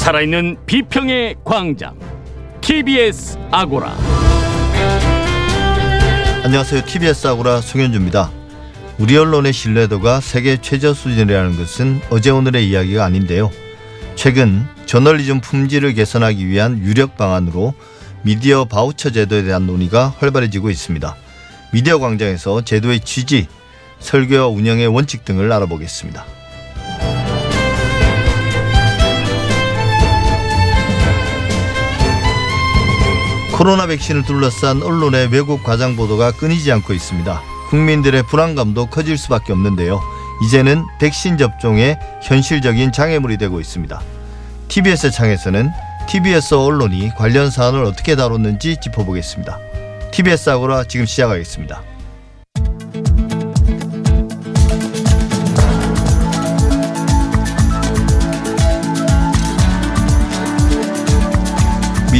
살아있는 비평의 광장 TBS 아고라 안녕하세요. TBS 아고라 송현주입니다. 우리 언론의 신뢰도가 세계 최저 수준이라는 것은 어제 오늘의 이야기가 아닌데요. 최근 저널리즘 품질을 개선하기 위한 유력 방안으로 미디어 바우처 제도에 대한 논의가 활발해지고 있습니다. 미디어 광장에서 제도의 취지, 설계와 운영의 원칙 등을 알아보겠습니다. 코로나 백신을 둘러싼 언론의 외국 과장 보도가 끊이지 않고 있습니다. 국민들의 불안감도 커질 수밖에 없는데요. 이제는 백신 접종에 현실적인 장애물이 되고 있습니다. TBS 창에서는 TBS 언론이 관련 사안을 어떻게 다뤘는지 짚어보겠습니다. TBS 아고라 지금 시작하겠습니다.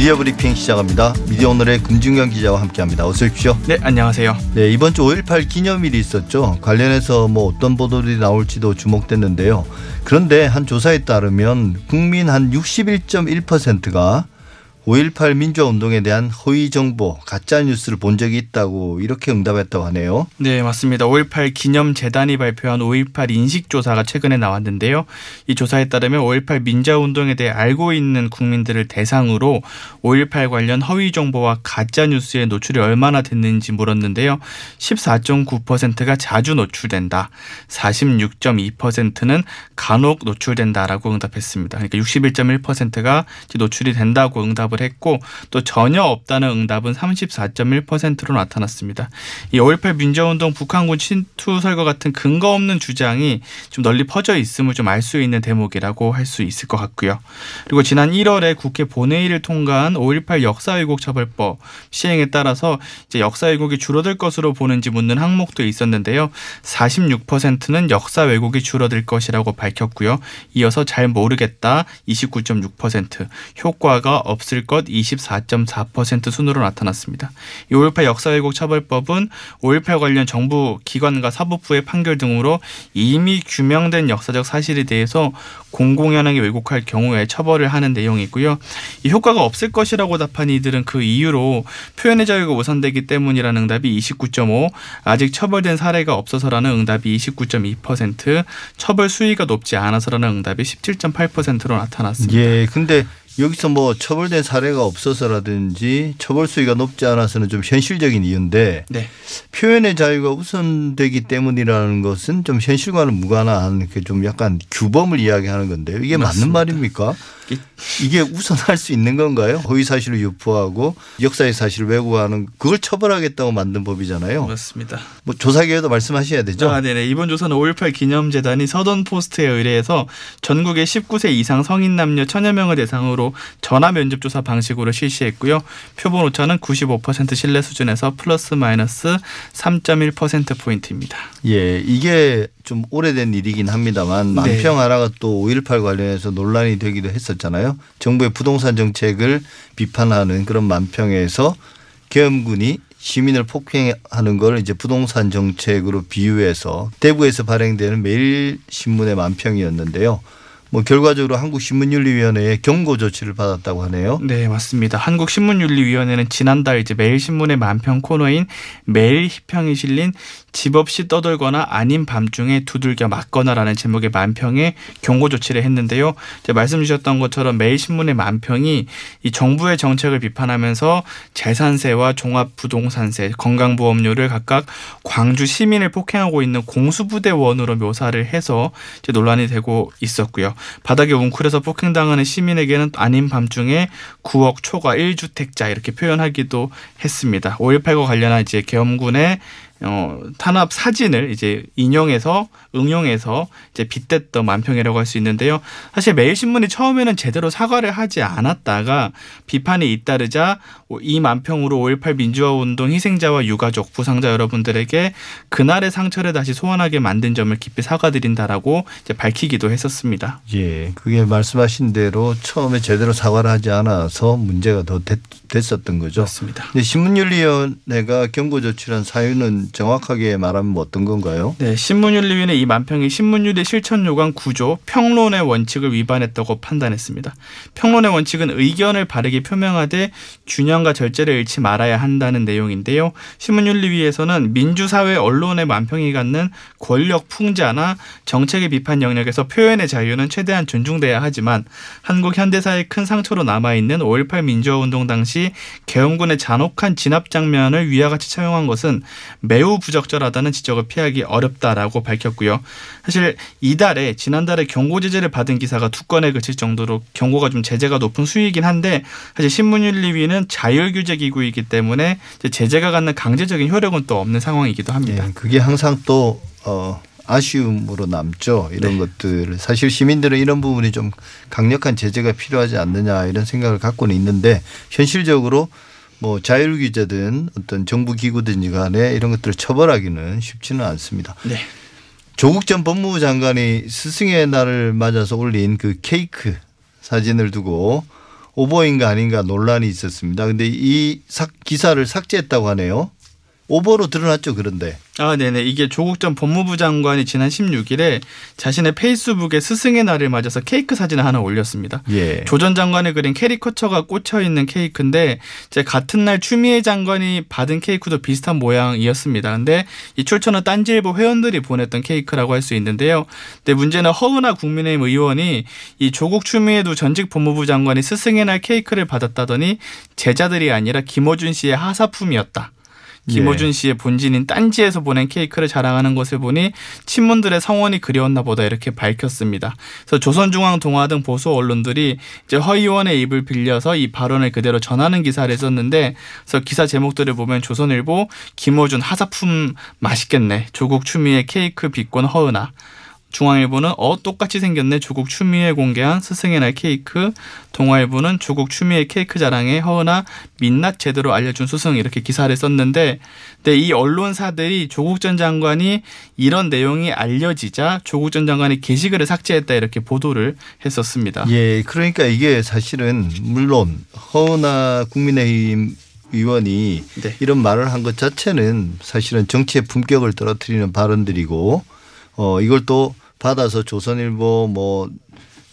미디어 브리핑 시작합니다. 미디어 오늘의 금중경 기자와 함께합니다. 어서 오십시오. 네, 안녕하세요. 네, 이번 주 5.18 기념일이 있었죠. 관련해서 뭐 어떤 보도들이 나올지도 주목됐는데요. 그런데 한 조사에 따르면 국민 한 61.1%가 5.18 민주화 운동에 대한 허위 정보, 가짜 뉴스를 본 적이 있다고 이렇게 응답했다고 하네요. 네, 맞습니다. 5.18 기념재단이 발표한 5.18 인식조사가 최근에 나왔는데요. 이 조사에 따르면 5.18 민주화 운동에 대해 알고 있는 국민들을 대상으로 5.18 관련 허위 정보와 가짜 뉴스에 노출이 얼마나 됐는지 물었는데요. 14.9%가 자주 노출된다. 46.2%는 간혹 노출된다라고 응답했습니다. 그러니까 61.1%가 노출이 된다고 응답 응답을 했고 또 전혀 없다는 응답은 34.1%로 나타났습니다. 이 5.18 민주화운동 북한군 침투 설거 같은 근거 없는 주장이 좀 널리 퍼져 있음을 좀 알 수 있는 대목이라고 할 수 있을 것 같고요. 그리고 지난 1월에 국회 본회의를 통과한 5.18 역사 왜곡 처벌법 시행에 따라서 이제 역사 왜곡이 줄어들 것으로 보는지 묻는 항목도 있었는데요. 46%는 역사 왜곡이 줄어들 것이라고 밝혔고요. 이어서 잘 모르겠다 29.6% 효과가 없을 있을 것 24.4% 순으로 나타났습니다. 5.18 역사왜곡 처벌법은 5.18 관련 정부 기관과 사법부의 판결 등으로 이미 규명된 역사적 사실에 대해서 공공연하게 왜곡할 경우에 처벌을 하는 내용이고요. 이 효과가 없을 것이라고 답한 이들은 그 이유로 표현의 자유가 우선되기 때문이라는 응답이 29.5, 아직 처벌된 사례가 없어서라는 응답이 29.2%, 처벌 수위가 높지 않아서라는 응답이 17.8%로 나타났습니다. 예, 근데 여기서 뭐 처벌된 사례가 없어서라든지 처벌 수위가 높지 않아서는 좀 현실적인 이유인데 네. 표현의 자유가 우선되기 때문이라는 것은 좀 현실과는 무관한 좀 약간 규범을 이야기하는 건데요. 이게 맞습니다. 맞는 말입니까? 이게 우선할 수 있는 건가요? 허위 사실을 유포하고 역사의 사실을 왜곡하는 그걸 처벌하겠다고 만든 법이잖아요. 맞습니다. 뭐 조사 기회도 말씀하셔야 되죠. 아, 네네. 이번 조사는 5.18 기념재단이 서던 포스트에 의뢰해서 전국의 19세 이상 성인 남녀 천여 명을 대상으로 전화 면접 조사 방식으로 실시했고요. 표본 오차는 95% 신뢰 수준에서 플러스 마이너스 3.1% 포인트입니다. 예, 이게 좀 오래된 일이긴 합니다만 네. 만평 하나가 또5.18 관련해서 논란이 되기도 했었잖아요. 정부의 부동산 정책을 비판하는 그런 만평에서 계엄군이 시민을 폭행하는 걸 이제 부동산 정책으로 비유해서 대구에서 발행되는 매일 신문의 만평이었는데요. 뭐 결과적으로 한국신문윤리위원회의 경고 조치를 받았다고 하네요. 네, 맞습니다. 한국신문윤리위원회는 지난달 이제 매일신문의 만평 코너인 매일 희평이 실린 집 없이 떠돌거나 아닌 밤중에 두들겨 맞거나라는 제목의 만평에 경고 조치를 했는데요. 이제 말씀 주셨던 것처럼 매일신문의 만평이 이 정부의 정책을 비판하면서 재산세와 종합부동산세, 건강보험료를 각각 광주 시민을 폭행하고 있는 공수부대원으로 묘사를 해서 논란이 되고 있었고요. 바닥에 웅크려서 폭행당하는 시민에게는 아닌 밤중에 9억 초과 1주택자 이렇게 표현하기도 했습니다. 5.18과 관련한 이제 계엄군의 어, 탄압 사진을 이제 인용해서 응용해서 이제 빗댔던 만평이라고 할 수 있는데요. 사실 매일신문이 처음에는 제대로 사과를 하지 않았다가 비판이 잇따르자 이 만평으로 5.18 민주화 운동 희생자와 유가족, 부상자 여러분들에게 그날의 상처를 다시 소환하게 만든 점을 깊이 사과드린다라고 이제 밝히기도 했었습니다. 예. 그게 말씀하신 대로 처음에 제대로 사과를 하지 않아서 문제가 더 됐, 었던 거죠. 맞습니다. 신문윤리위원회가 경고 조치한 사유는 정확하게 말하면 뭐 어떤 건가요? 네, 신문윤리위는 이 만평이 신문윤리 실천 요강 구조 평론의 원칙을 위반했다고 판단했습니다. 평론의 원칙은 의견을 바르게 표명하되 균형과 절제를 잃지 말아야 한다는 내용인데요. 신문윤리위에서는 민주사회 언론의 만평이 갖는 권력 풍자나 정책의 비판 영역에서 표현의 자유는 최대한 존중돼야 하지만 한국 현대사의 큰 상처로 남아있는 5.18 민주화운동 당시 계엄군의 잔혹한 진압 장면을 위와 같이 차용한 것은 매우 부적절하다는 지적을 피하기 어렵다라고 밝혔고요. 사실 이달에 지난달에 경고 제재를 받은 기사가 두 건에 그칠 정도로 경고가 좀 제재가 높은 수위이긴 한데 사실 신문윤리위는 자율규제 기구이기 때문에 제재가 갖는 강제적인 효력은 또 없는 상황이기도 합니다. 네, 그게 항상 또 어, 아쉬움으로 남죠. 이런 네. 것들을 사실 시민들은 이런 부분이 좀 강력한 제재가 필요하지 않느냐 이런 생각을 갖고는 있는데 현실적으로 뭐 자율 규제든 어떤 정부 기구든지 간에 이런 것들을 처벌하기는 쉽지는 않습니다. 네. 조국 전 법무부 장관이 스승의 날을 맞아서 올린 그 케이크 사진을 두고 오버인가 아닌가 논란이 있었습니다. 근데 이 기사를 삭제했다고 하네요. 오버로 드러났죠. 그런데. 아, 네네. 이게 조국 전 법무부 장관이 지난 16일에 자신의 페이스북에 스승의 날을 맞아서 케이크 사진을 하나 올렸습니다. 예. 조전 장관이 그린 캐리커처가 꽂혀 있는 케이크인데 제 같은 날 추미애 장관이 받은 케이크도 비슷한 모양이었습니다. 근데 이 출처는 딴지일보 회원들이 보냈던 케이크라고 할 수 있는데요. 근데 문제는 허은하 국민의힘 의원이 이 조국 추미애 두 전직 법무부 장관이 스승의 날 케이크를 받았다더니 제자들이 아니라 김어준 씨의 하사품이었다. 김호준 예. 씨의 본진인 딴지에서 보낸 케이크를 자랑하는 것을 보니 친문들의 성원이 그리웠나 보다 이렇게 밝혔습니다. 그래서 조선중앙 동화 등 보수 언론들이 이제 허 의원의 입을 빌려서 이 발언을 그대로 전하는 기사를 썼는데 그래서 기사 제목들을 보면 조선일보 김호준 하사품 맛있겠네. 조국 추미애 케이크 비권 허은아. 중앙일보는 어 똑같이 생겼네 조국 추미애 공개한 스승의 날 케이크 동아일보는 조국 추미애 케이크 자랑에 허은아 민낯 제대로 알려준 스승 이렇게 기사를 썼는데 근데 이 언론사들이 조국 전 장관이 이런 내용이 알려지자 조국 전 장관이 게시글을 삭제했다 이렇게 보도를 했었습니다. 예, 그러니까 이게 사실은 물론 허은아 국민의힘 의원이 네. 이런 말을 한 것 자체는 사실은 정치의 품격을 떨어뜨리는 발언들이고 어 이걸 또 받아서 조선일보 뭐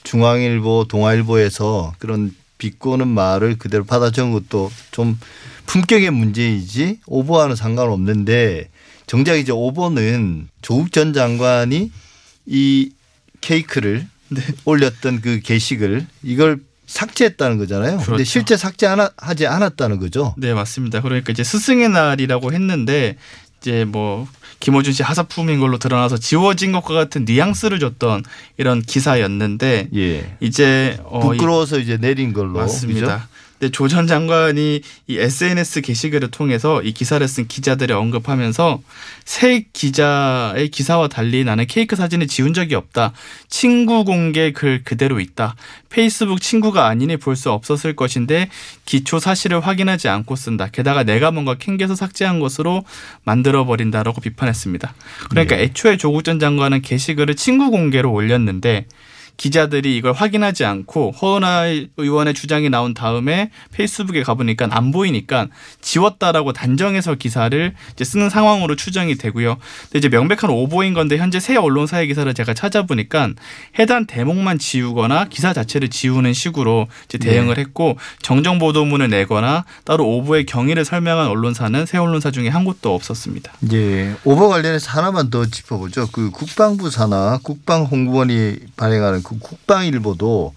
중앙일보 동아일보에서 그런 비꼬는 말을 그대로 받아 적은 것도 좀 품격의 문제이지 오버와는 상관없는데 정작 이제 오버는 조국 전 장관이 이 케이크를 네. 올렸던 그 게시글 이걸 삭제했다는 거잖아요. 그런데 그렇죠. 실제 삭제 하지 않았다는 거죠. 네, 맞습니다. 그러니까 이제 스승의 날이라고 했는데 이제 뭐 김호준 씨 하사품인 걸로 드러나서 지워진 것과 같은 뉘앙스를 줬던 이런 기사였는데 예. 이제 어 부끄러워서 이제 내린 걸로 맞습니다. 그죠? 근데 조 전 장관이 이 SNS 게시글을 통해서 이 기사를 쓴 기자들을 언급하면서 새 기자의 기사와 달리 나는 케이크 사진을 지운 적이 없다. 친구 공개 글 그대로 있다. 페이스북 친구가 아니니 볼 수 없었을 것인데 기초 사실을 확인하지 않고 쓴다. 게다가 내가 뭔가 캥겨서 삭제한 것으로 만들어 버린다라고 비판했습니다. 그러니까 네. 애초에 조국 전 장관은 게시글을 친구 공개로 올렸는데 기자들이 이걸 확인하지 않고 허은하 의원의 주장이 나온 다음에 페이스북에 가보니까 안 보이니까 지웠다라고 단정해서 기사를 이제 쓰는 상황으로 추정이 되고요. 근데 이제 명백한 오보인 건데 현재 새 언론사의 기사를 제가 찾아보니까 해당 대목만 지우거나 기사 자체를 지우는 식으로 이제 대응을 네. 했고 정정 보도문을 내거나 따로 오보의 경위를 설명한 언론사는 새 언론사 중에 한 곳도 없었습니다. 예. 오보 관련해서 하나만 더 짚어보죠. 그 국방부 산하 국방홍보원이 발행하는 그 국방일보도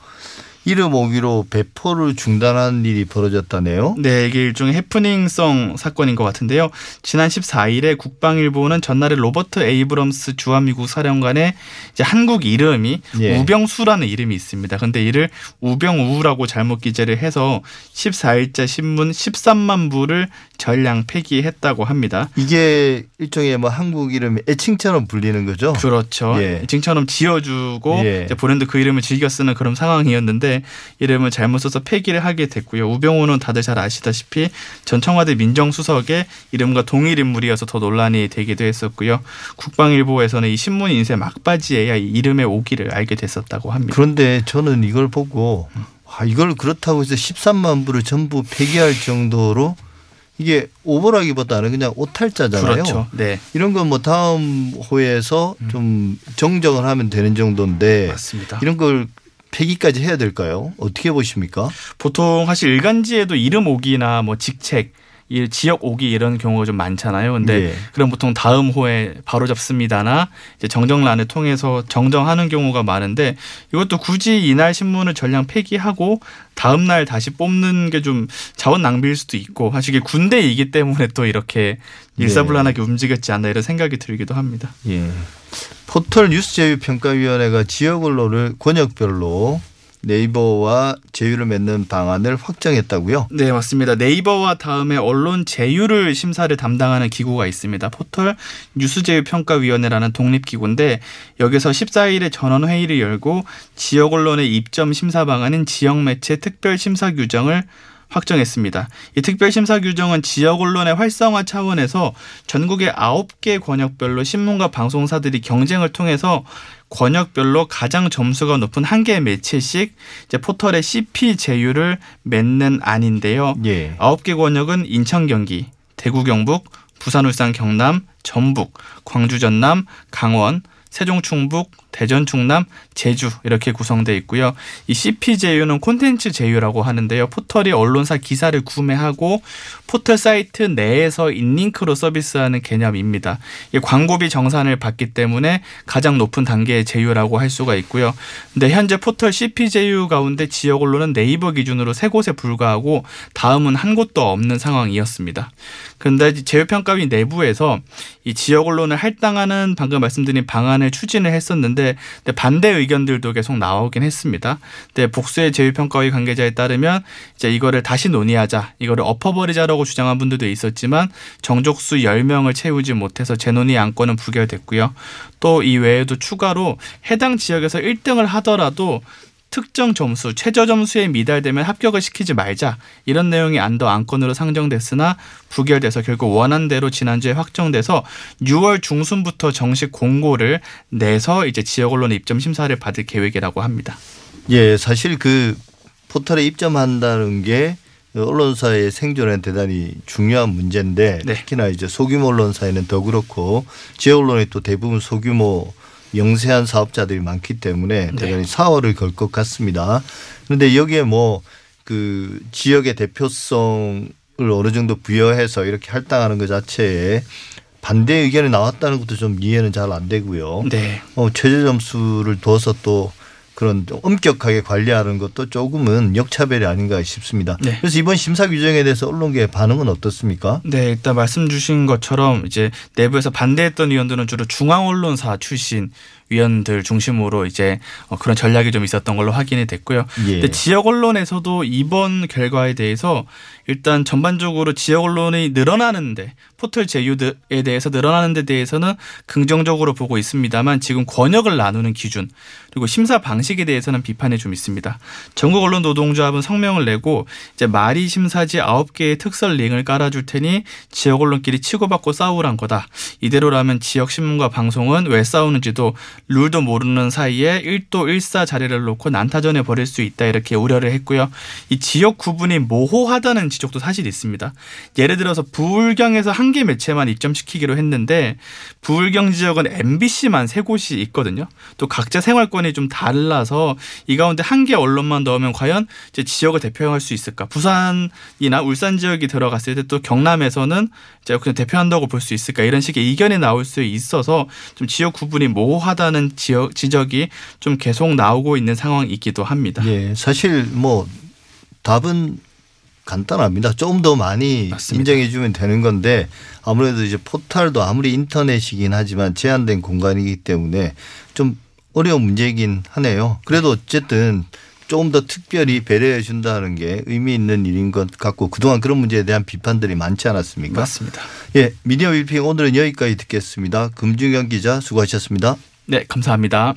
이름 오기로 배포를 중단한 일이 벌어졌다네요. 네, 이게 일종의 해프닝성 사건인 것 같은데요. 지난 14일에 국방일보는 전날에 로버트 에이브럼스 주한미국 사령관의 이제 한국 이름이 예. 우병수라는 이름이 있습니다. 근데 이를 우병우라고 잘못 기재를 해서 14일자 신문 13만 부를 전량 폐기했다고 합니다. 이게 일종의 뭐 한국 이름이 애칭처럼 불리는 거죠? 그렇죠. 예. 애칭처럼 지어주고 예. 브랜드 그 이름을 즐겨 쓰는 그런 상황이었는데 이름을 잘못 써서 폐기를 하게 됐고요. 우병우는 다들 잘 아시다시피 전 청와대 민정수석의 이름과 동일 인물이어서 더 논란이 되기도 했었고요. 국방일보에서는 이 신문 인쇄 막바지에야 이 이름의 오기를 알게 됐었다고 합니다. 그런데 저는 이걸 보고 아, 이걸 그렇다고 해서 13만 부를 전부 폐기할 정도로 이게 오보라기보다는 그냥 오탈자잖아요. 그렇죠. 네. 이런 건 뭐 다음 호에서 좀 정정을 하면 되는 정도인데 맞습니다. 이런 걸 폐기까지 해야 될까요? 어떻게 보십니까? 보통 사실 일간지에도 이름 오기나 뭐 직책 이 지역 오기 이런 경우가 좀 많잖아요. 근데 예. 그럼 보통 다음 호에 바로 잡습니다나 이제 정정란을 통해서 정정하는 경우가 많은데 이것도 굳이 이날 신문을 전량 폐기하고 다음 날 다시 뽑는 게 좀 자원 낭비일 수도 있고 사실 이게 군대이기 때문에 또 이렇게 일사불란하게 움직였지 않나 이런 생각이 들기도 합니다. 예. 포털 뉴스 제휴 평가위원회가 지역 언론을 권역별로 네이버와 제휴를 맺는 방안을 확정했다고요. 네, 맞습니다. 네이버와 다음에 언론 제휴를 심사를 담당하는 기구가 있습니다. 포털 뉴스제휴평가위원회라는 독립기구인데 여기서 14일에 전원 회의를 열고 지역 언론의 입점 심사 방안인 지역 매체 특별 심사 규정을 확정했습니다. 이 특별 심사 규정은 지역 언론의 활성화 차원에서 전국의 9개 권역별로 신문과 방송사들이 경쟁을 통해서 권역별로 가장 점수가 높은 한 개의 매체씩 이제 포털의 CP 제휴를 맺는 안인데요. 예. 아홉 개 권역은 인천 경기, 대구 경북, 부산 울산 경남, 전북, 광주 전남, 강원, 세종 충북, 대전 충남, 제주 이렇게 구성되어 있고요. 이 CP 제휴는 콘텐츠 제휴라고 하는데요. 포털이 언론사 기사를 구매하고 포털 사이트 내에서 in-link로 서비스하는 개념입니다. 이 광고비 정산을 받기 때문에 가장 높은 단계의 제휴라고 할 수가 있고요. 근데 현재 포털 CP 제휴 가운데 지역 언론은 네이버 기준으로 세 곳에 불과하고 다음은 한 곳도 없는 상황이었습니다. 그런데 제휴평가위 내부에서 이 지역 언론을 할당하는 방금 말씀드린 방안을 추진을 했었는데 근데 반대 의견들도 계속 나오긴 했습니다. 근데 복수의 제휴평가위 관계자에 따르면 이제 이거를 다시 논의하자, 이거를 엎어버리자라고 주장한 분들도 있었지만 정족수 10명을 채우지 못해서 재논의 안건은 부결됐고요. 또 이 외에도 추가로 해당 지역에서 1등을 하더라도 특정 점수, 최저 점수에 미달되면 합격을 시키지 말자 이런 내용이 안더 안건으로 상정됐으나 부결돼서 결국 원안대로 지난주에 확정돼서 6월 중순부터 정식 공고를 내서 이제 지역 언론 입점 심사를 받을 계획이라고 합니다. 예, 사실 그 포털에 입점한다는 게 언론사의 생존에 대단히 중요한 문제인데 네. 특히나 이제 소규모 언론사에는 더 그렇고 지역 언론이 또 대부분 소규모 영세한 사업자들이 많기 때문에 대단히 사활을 걸 것 같습니다. 그런데 여기에 뭐 그 지역의 대표성을 어느 정도 부여해서 이렇게 할당하는 것 자체에 반대 의견이 나왔다는 것도 좀 이해는 잘 안 되고요. 네. 어, 최저 점수를 둬서 또 그런 엄격하게 관리하는 것도 조금은 역차별이 아닌가 싶습니다. 네. 그래서 이번 심사 규정에 대해서 언론계의 반응은 어떻습니까? 네, 일단 말씀 주신 것처럼 이제 내부에서 반대했던 위원들은 주로 중앙 언론사 출신 위원들 중심으로 이제 어, 그런 전략이 좀 있었던 걸로 확인이 됐고요. 예. 근데 지역 언론에서도 이번 결과에 대해서 일단 전반적으로 지역 언론이 늘어나는데 포털 제휴에 대해서 늘어나는 데 대해서는 긍정적으로 보고 있습니다만 지금 권역을 나누는 기준 그리고 심사 방식에 대해서는 비판이 좀 있습니다. 전국 언론 노동조합은 성명을 내고 이제 말이 심사지 9개의 특설 링을 깔아줄 테니 지역 언론끼리 치고받고 싸우란 거다. 이대로라면 지역 신문과 방송은 왜 싸우는지도 룰도 모르는 사이에 1도 1사 자리를 놓고 난타전에 벌일 수 있다 이렇게 우려를 했고요. 이 지역 구분이 모호하다는 지적도 사실 있습니다. 예를 들어서 부울경에서 한개 매체만 입점시키기로 했는데 부울경 지역은 MBC만 세 곳이 있거든요. 또 각자 생활권이 좀 달라서 이 가운데 한 개 언론만 넣으면 과연 이제 지역을 대표할 수 있을까? 부산이나 울산 지역이 들어갔을 때 또 경남에서는 이제 그냥 대표한다고 볼 수 있을까? 이런 식의 의견이 나올 수 있어서 좀 지역 구분이 모호하다는 지역 지적이 좀 계속 나오고 있는 상황이기도 합니다. 예, 사실 뭐 답은 간단합니다. 조금 더 많이 맞습니다. 인정해 주면 되는 건데 아무래도 이제 포털도 아무리 인터넷이긴 하지만 제한된 공간이기 때문에 좀 어려운 문제이긴 하네요. 그래도 어쨌든 조금 더 특별히 배려해 준다는 게 의미 있는 일인 것 같고 그동안 그런 문제에 대한 비판들이 많지 않았습니까? 맞습니다. 예, 미디어 빌핑 오늘은 여기까지 듣겠습니다. 금중현 기자 수고하셨습니다. 네, 감사합니다.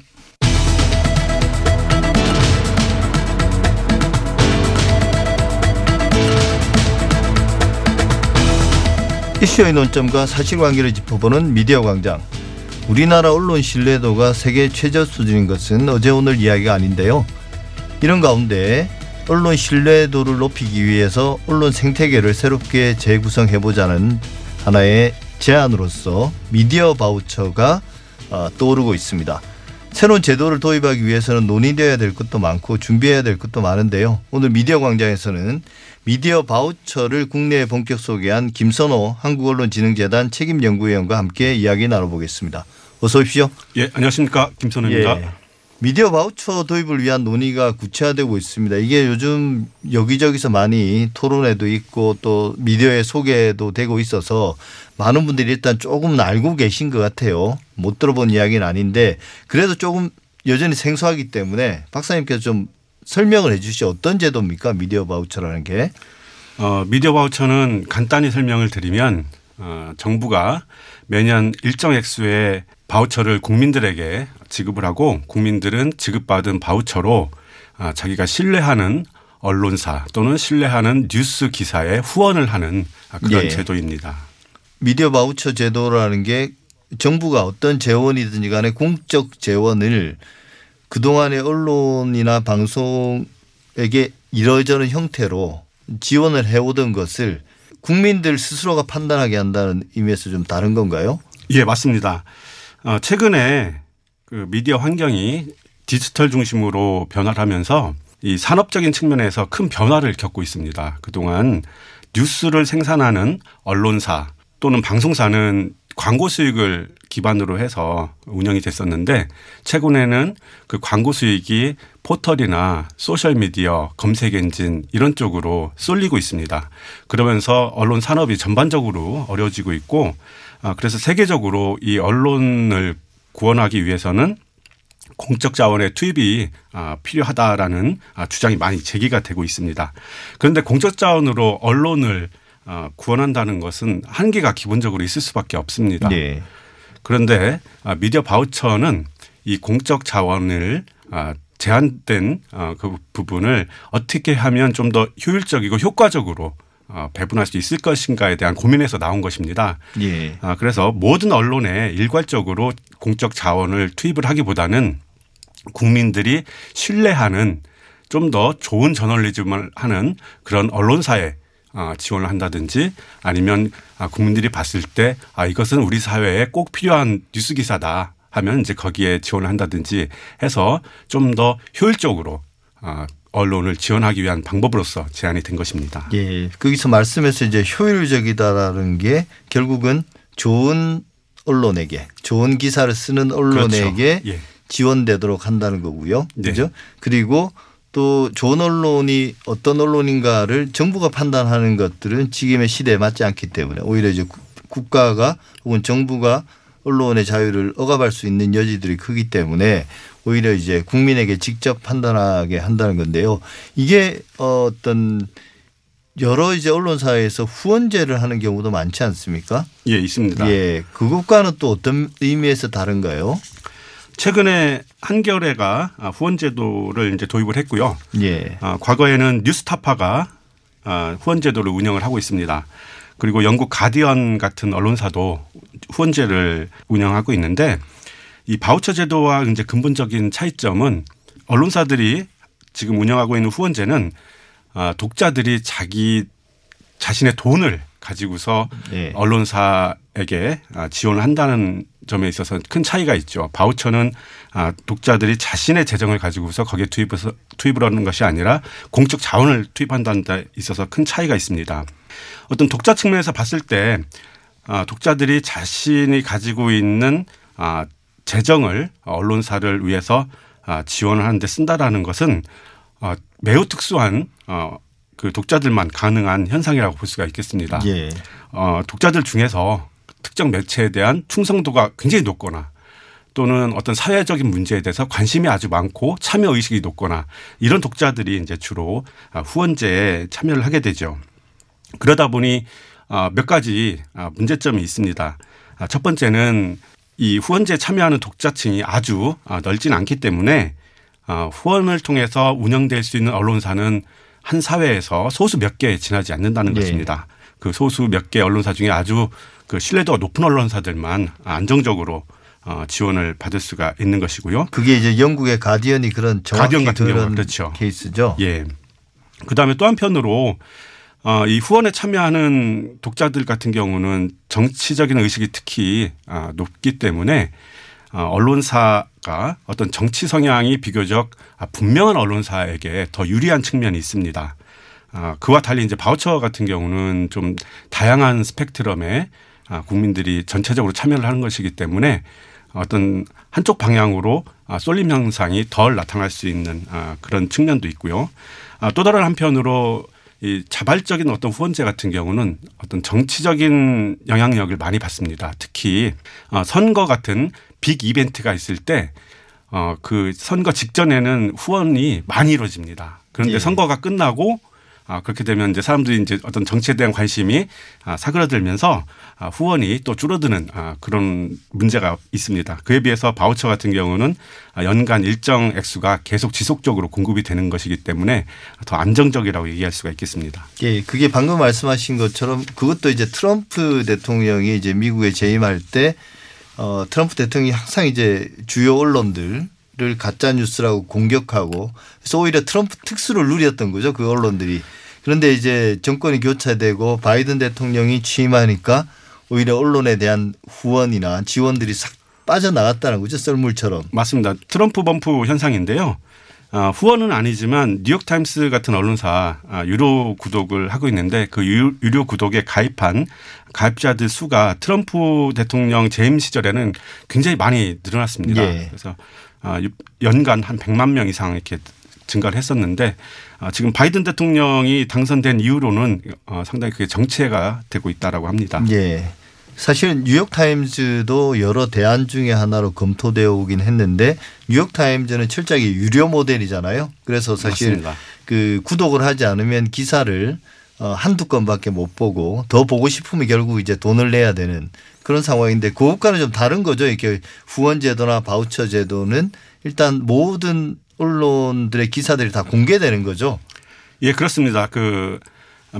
이슈의 논점과 사실관계를 짚어보는 미디어 광장. 우리나라 언론 신뢰도가 세계 최저 수준인 것은 어제 오늘 이야기가 아닌데요. 이런 가운데 언론 신뢰도를 높이기 위해서 언론 생태계를 새롭게 재구성해보자는 하나의 제안으로서 미디어 바우처가 어, 떠오르고 있습니다. 새로운 제도를 도입하기 위해서는 논의되어야 될 것도 많고 준비해야 될 것도 많은데요. 오늘 미디어 광장에서는 미디어 바우처를 국내에 본격 소개한 김선호 한국언론진흥재단 책임연구위원과 함께 이야기 나눠보겠습니다. 어서 오십시오. 예, 안녕하십니까. 김선우입니다. 예. 미디어 바우처 도입을 위한 논의가 구체화되고 있습니다. 이게 요즘 여기저기서 많이 토론회도 있고 또 미디어에 소개도 되고 있어서 많은 분들이 일단 조금은 알고 계신 것 같아요. 못 들어본 이야기는 아닌데 그래도 조금 여전히 생소하기 때문에 박사님께서 좀 설명을 해 주시죠. 어떤 제도입니까? 미디어 바우처라는 게. 어, 미디어 바우처는 간단히 설명을 드리면 어, 정부가 매년 일정 액수의 바우처를 국민들에게 지급을 하고 국민들은 지급받은 바우처로 아, 자기가 신뢰하는 언론사 또는 신뢰하는 뉴스 기사에 후원을 하는 아, 그런 예. 제도입니다. 미디어 바우처 제도라는 게 정부가 어떤 재원이든지 간에 공적 재원을 그동안의 언론이나 방송에게 이러저런 형태로 지원을 해오던 것을 국민들 스스로가 판단하게 한다는 의미에서 좀 다른 건가요? 예, 맞습니다. 어, 최근에 그 미디어 환경이 디지털 중심으로 변화를 하면서 이 산업적인 측면에서 큰 변화를 겪고 있습니다. 그동안 뉴스를 생산하는 언론사 또는 방송사는 광고 수익을 기반으로 해서 운영이 됐었는데 최근에는 그 광고 수익이 포털이나 소셜 미디어, 검색 엔진 이런 쪽으로 쏠리고 있습니다. 그러면서 언론 산업이 전반적으로 어려워지고 있고 아, 그래서 세계적으로 이 언론을 구원하기 위해서는 공적 자원의 투입이 아, 필요하다라는 아, 주장이 많이 제기가 되고 있습니다. 그런데 공적 자원으로 언론을 아, 구원한다는 것은 한계가 기본적으로 있을 수밖에 없습니다. 네. 그런데 아, 미디어 바우처는 이 공적 자원을 아, 제한된 어, 그 부분을 어떻게 하면 좀 더 효율적이고 효과적으로 어, 배분할 수 있을 것인가에 대한 고민에서 나온 것입니다. 예. 아, 그래서 모든 언론에 일괄적으로 공적 자원을 투입을 하기보다는 국민들이 신뢰하는 좀 더 좋은 저널리즘을 하는 그런 언론사에 아, 지원을 한다든지 아니면 아, 국민들이 봤을 때 아, 이것은 우리 사회에 꼭 필요한 뉴스 기사다 하면 이제 거기에 지원을 한다든지 해서 좀 더 효율적으로 아, 언론을 지원하기 위한 방법으로서 제안이 된 것입니다. 예. 거기서 말씀에서 이제 효율적이다라는 게 결국은 좋은 언론에게 좋은 기사를 쓰는 언론에게 그렇죠. 예. 지원되도록 한다는 거고요. 네. 그죠? 그리고 또 좋은 언론이 어떤 언론인가를 정부가 판단하는 것들은 지금의 시대에 맞지 않기 때문에 오히려 이제 국- 국가가 혹은 정부가 언론의 자유를 억압할 수 있는 여지들이 크기 때문에 오히려 이제 국민에게 직접 판단하게 한다는 건데요. 이게 어, 어떤 여러 이제 언론사에서 후원제를 하는 경우도 많지 않습니까? 예, 있습니다. 예. 그것과는 또 어떤 의미에서 다른가요? 최근에 한겨레가 아, 후원 제도를 이제 도입을 했고요. 예. 아, 과거에는 뉴스타파가 아, 후원 제도를 운영을 하고 있습니다. 그리고 영국 가디언 같은 언론사도 후원제를 운영하고 있는데 이 바우처 제도와 이제 근본적인 차이점은 언론사들이 지금 운영하고 있는 후원제는 아, 독자들이 자기 자신의 돈을 가지고서 예. 언론사에게 아, 지원을 한다는 점에 있어서 큰 차이가 있죠. 바우처는 아, 독자들이 자신의 재정을 가지고서 거기에 투입해서 투입을 하는 것이 아니라 공적 자원을 투입한다는 데 있어서 큰 차이가 있습니다. 어떤 독자 측면에서 봤을 때 아, 독자들이 자신이 가지고 있는 아, 재정을 언론사를 위해서 아, 지원을 하는데 쓴다라는 것은 어, 매우 특수한 어, 그 독자들만 가능한 현상이라고 볼 수가 있겠습니다. 예. 어, 독자들 중에서 특정 매체에 대한 충성도가 굉장히 높거나 또는 어떤 사회적인 문제에 대해서 관심이 아주 많고 참여 의식이 높거나 이런 독자들이 이제 주로 아, 후원제에 참여를 하게 되죠. 그러다 보니 아, 몇 가지 아, 문제점이 있습니다. 아, 첫 번째는 이 후원제에 참여하는 독자층이 아주 아, 넓진 않기 때문에 아, 후원을 통해서 운영될 수 있는 언론사는 한 사회에서 소수 몇 개에 지나지 않는다는 네. 것입니다. 그 소수 몇 개 언론사 중에 아주 그 신뢰도가 높은 언론사들만 안정적으로 어, 지원을 받을 수가 있는 것이고요. 그게 이제 영국의 가디언이 그런 가디언 같은 경우, 그렇죠. 케이스죠. 예. 그다음에 또 한편으로 어, 이 후원에 참여하는 독자들 같은 경우는 정치적인 의식이 특히 아, 높기 때문에 어, 언론사가 어떤 정치 성향이 비교적 아, 분명한 언론사에게 더 유리한 측면이 있습니다. 아, 그와 달리 이제 바우처 같은 경우는 좀 다양한 스펙트럼의 아, 국민들이 전체적으로 참여를 하는 것이기 때문에 어떤 한쪽 방향으로 아, 쏠림 현상이 덜 나타날 수 있는 아, 그런 측면도 있고요. 아, 또 다른 한편으로 이 자발적인 어떤 후원제 같은 경우는 어떤 정치적인 영향력을 많이 받습니다. 특히 어, 선거 같은 빅 이벤트가 있을 때 어, 그 선거 직전에는 후원이 많이 이루어집니다. 그런데 예. 선거가 끝나고 아, 그렇게 되면 이제 사람들이 이제 어떤 정치에 대한 관심이 아, 사그라들면서 아, 후원이 또 줄어드는 아, 그런 문제가 있습니다. 그에 비해서 바우처 같은 경우는 아, 연간 일정 액수가 계속 지속적으로 공급이 되는 것이기 때문에 더 안정적이라고 얘기할 수가 있겠습니다. 예, 그게 방금 말씀하신 것처럼 그것도 이제 트럼프 대통령이 이제 미국에 재임할 때 어, 트럼프 대통령이 항상 이제 주요 언론들 을 가짜 뉴스라고 공격하고 그래서 오히려 트럼프 특수를 누렸던 거죠 그 언론들이 그런데 이제 정권이 교체되고 바이든 대통령이 취임하니까 오히려 언론에 대한 후원이나 지원들이 싹 빠져나갔다는 거죠 썰물처럼 맞습니다. 트럼프 범프 현상인데요. 아, 후원은 아니지만 뉴욕타임스 같은 언론사 아, 유료 구독을 하고 있는데 그 유, 유료 구독에 가입한 가입자들 수가 트럼프 대통령 재임 시절에는 굉장히 많이 늘어났습니다. 예. 그래서 연간 한 100만 명 이상 이렇게 증가를 했었는데 아, 지금 바이든 대통령이 당선된 이후로는 어, 상당히 그게 정체가 되고 있다라고 합니다. 예. 사실 뉴욕 타임즈도 여러 대안 중에 하나로 검토되어 오긴 했는데 뉴욕 타임즈는 철저하게 유료 모델이잖아요. 그래서 사실 맞습니다. 그 구독을 하지 않으면 기사를 어, 한두 건밖에 못 보고 더 보고 싶으면 결국 이제 돈을 내야 되는 그런 상황인데 그것과는 좀 다른 거죠. 이렇게 후원 제도나 바우처 제도는 일단 모든 언론들의 기사들이 다 공개되는 거죠. 예, 그렇습니다. 그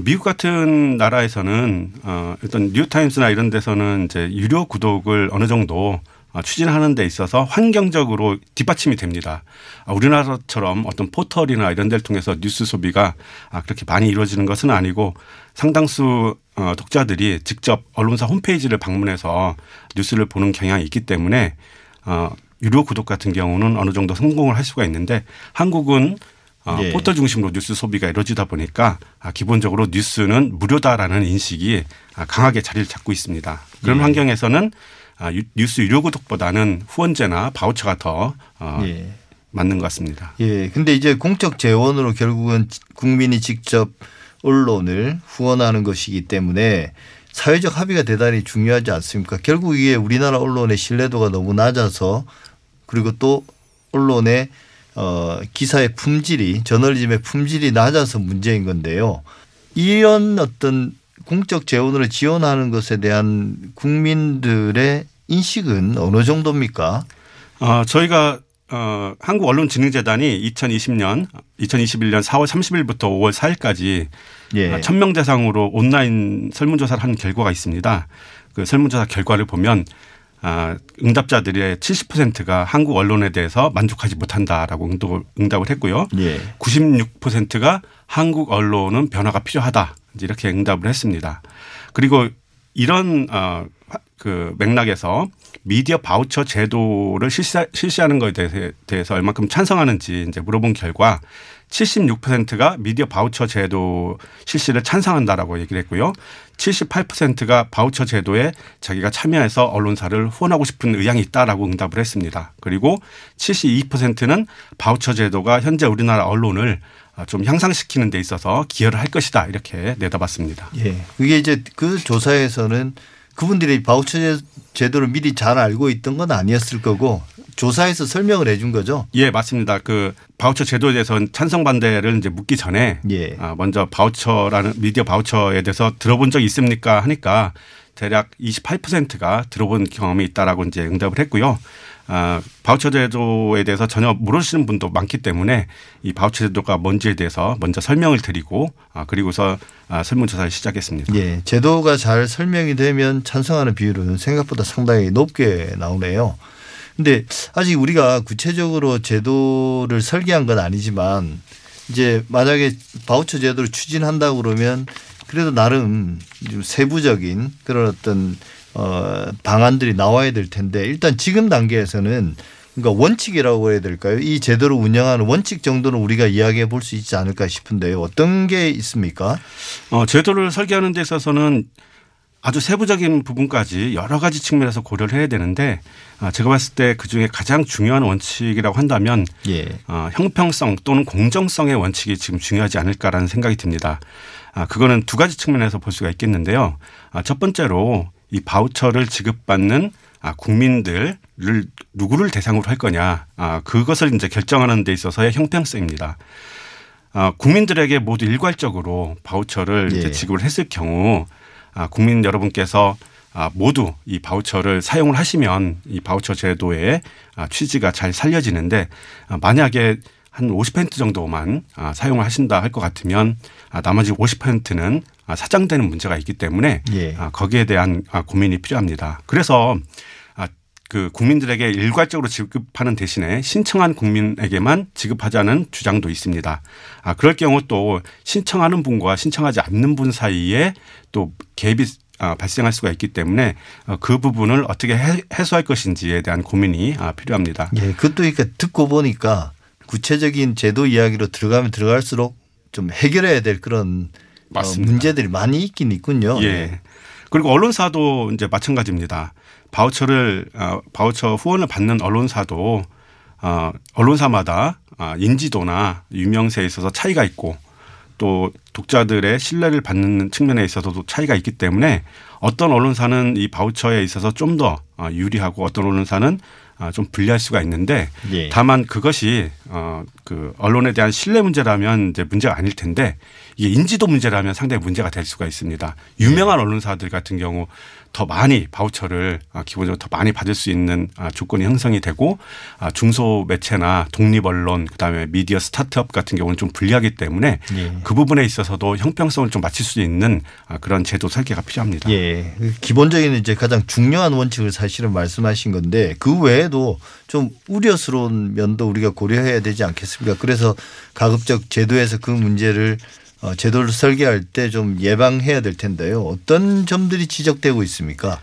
미국 같은 나라에서는 어 일단 뉴타임스나 이런 데서는 이제 유료 구독을 어느 정도 어, 추진하는 데 있어서 환경적으로 뒷받침이 됩니다. 아, 우리나라처럼 어떤 포털이나 이런 데를 통해서 뉴스 소비가 아, 그렇게 많이 이루어지는 것은 아니고 상당수 어, 독자들이 직접 언론사 홈페이지를 방문해서 뉴스를 보는 경향이 있기 때문에 어, 유료 구독 같은 경우는 어느 정도 성공을 할 수가 있는데 한국은 어, 예. 포털 중심으로 뉴스 소비가 이루어지다 보니까 아, 기본적으로 뉴스는 무료다라는 인식이 아, 강하게 자리를 잡고 있습니다. 그런 예. 환경에서는 뉴스 유료 구독보다는 후원제나 바우처가 더 어, 예. 맞는 것 같습니다. 예. 근데 이제 공적 재원으로 결국은 국민이 직접 언론을 후원하는 것이기 때문에 사회적 합의가 대단히 중요하지 않습니까? 결국 이게 우리나라 언론의 신뢰도가 너무 낮아서 그리고 또 언론의 어, 기사의 품질이 저널리즘의 품질이 낮아서 문제인 건데요. 이런 어떤 공적 재원으로 지원하는 것에 대한 국민들의 인식은 어느 정도입니까? 어, 저희가 어, 한국언론진흥재단이 2020년, 2021년 4월 30일부터 5월 4일까지 예. 천명 대상으로 온라인 설문조사를 한 결과가 있습니다. 그 설문조사 결과를 보면 아, 응답자들의 70%가 한국 언론에 대해서 만족하지 못한다라고 응답을, 응답을 했고요. 예. 96%가 한국 언론은 변화가 필요하다. 이렇게 응답을 했습니다. 그리고 이런 어, 화- 그 맥락에서 미디어 바우처 제도를 실시, 실시하는 것에 대해서, 대해서 얼마큼 찬성하는지 이제 물어본 결과 76%가 미디어 바우처 제도 실시를 찬성한다라고 얘기를 했고요. 78%가 바우처 제도에 자기가 참여해서 언론사를 후원하고 싶은 의향이 있다라고 응답을 했습니다. 그리고 72%는 바우처 제도가 현재 우리나라 언론을 좀 향상시키는 데 있어서 기여를 할 것이다 이렇게 내다봤습니다. 예. 그게 이제 그 조사에서는 그분들이 바우처 제- 제도를 미리 잘 알고 있던 건 아니었을 거고 조사에서 설명을 해준 거죠. 예, 맞습니다. 그 바우처 제도에 대해서는 찬성 반대를 이제 묻기 전에 예. 아, 먼저 바우처라는 미디어 바우처에 대해서 들어본 적 있습니까 하니까 대략 28%가 들어본 경험이 있다라고 이제 응답을 했고요. 아, 바우처 제도에 대해서 전혀 모르시는 분도 많기 때문에 이 바우처 제도가 뭔지에 대해서 먼저 설명을 드리고 아, 그리고서 아, 설문조사를 시작했습니다. 예. 제도가 잘 설명이 되면 찬성하는 비율은 생각보다 상당히 높게 나오네요. 근데 아직 우리가 구체적으로 제도를 설계한 건 아니지만 이제 만약에 바우처 제도를 추진한다 그러면 그래도 나름 좀 세부적인 그런 어떤 어 방안들이 나와야 될 텐데 일단 지금 단계에서는 그러니까 원칙이라고 해야 될까요? 이 제도를 운영하는 원칙 정도는 우리가 이야기해 볼 수 있지 않을까 싶은데요. 어떤 게 있습니까? 어, 제도를 설계하는 데 있어서는 아주 세부적인 부분까지 여러 가지 측면에서 고려를 해야 되는데 아, 제가 봤을 때 그중에 가장 중요한 원칙이라고 한다면 예. 어, 형평성 또는 공정성의 원칙이 지금 중요하지 않을까라는 생각이 듭니다. 아, 그거는 두 가지 측면에서 볼 수가 있겠는데요. 아, 첫 번째로 이 바우처를 지급받는 아, 국민들을 누구를 대상으로 할 거냐. 아, 그것을 이제 결정하는 데 있어서의 형평성입니다. 아, 국민들에게 모두 일괄적으로 바우처를 예. 이제 지급을 했을 경우 아, 국민 여러분께서 아, 모두 이 바우처를 사용을 하시면 이 바우처 제도의 아, 취지가 잘 살려지는데 아, 만약에 한 50% 정도만 아, 사용을 하신다 할 것 같으면 아, 나머지 50%는 아, 사장되는 문제가 있기 때문에 예. 아, 거기에 대한 아, 고민이 필요합니다. 그래서 아, 그 국민들에게 일괄적으로 지급하는 대신에 신청한 국민에게만 지급하자는 주장도 있습니다. 아, 그럴 경우 또 신청하는 분과 신청하지 않는 분 사이에 또 갭이 아, 발생할 수가 있기 때문에 어, 그 부분을 어떻게 해- 해소할 것인지에 대한 고민이 아, 필요합니다. 예, 그것도 그러니까 듣고 보니까 구체적인 제도 이야기로 들어가면 들어갈수록 좀 해결해야 될 그런 어, 맞습니다. 문제들이 많이 있긴 있군요. 예. 그리고 언론사도 이제 마찬가지입니다. 바우처를 어, 바우처 후원을 받는 언론사도 어, 언론사마다 아, 인지도나 유명세에 있어서 차이가 있고 또 독자들의 신뢰를 받는 측면에 있어서도 차이가 있기 때문에 어떤 언론사는 이 바우처에 있어서 좀 더 유리하고 어떤 언론사는 아, 좀 불리할 수가 있는데 예. 다만 그것이 어 그 언론에 대한 신뢰 문제라면 이제 문제가 아닐 텐데 이게 인지도 문제라면 상당히 문제가 될 수가 있습니다. 유명한 언론사들 같은 경우 더 많이 바우처를 아, 기본적으로 더 많이 받을 수 있는 아, 조건이 형성이 되고 아, 중소 매체나 독립 언론 그다음에 미디어 스타트업 같은 경우는 좀 불리하기 때문에 예. 그 부분에 있어서도 형평성을 좀 맞출 수 있는 아, 그런 제도 설계가 필요합니다. 예. 기본적인 이제 가장 중요한 원칙을 사 실은 말씀하신 건데 그 외에도 좀 우려스러운 면도 우리가 고려해야 되지 않겠습니까? 그래서 가급적 제도에서 그 문제를 어, 제도를 설계할 때 좀 예방해야 될 텐데요. 어떤 점들이 지적되고 있습니까?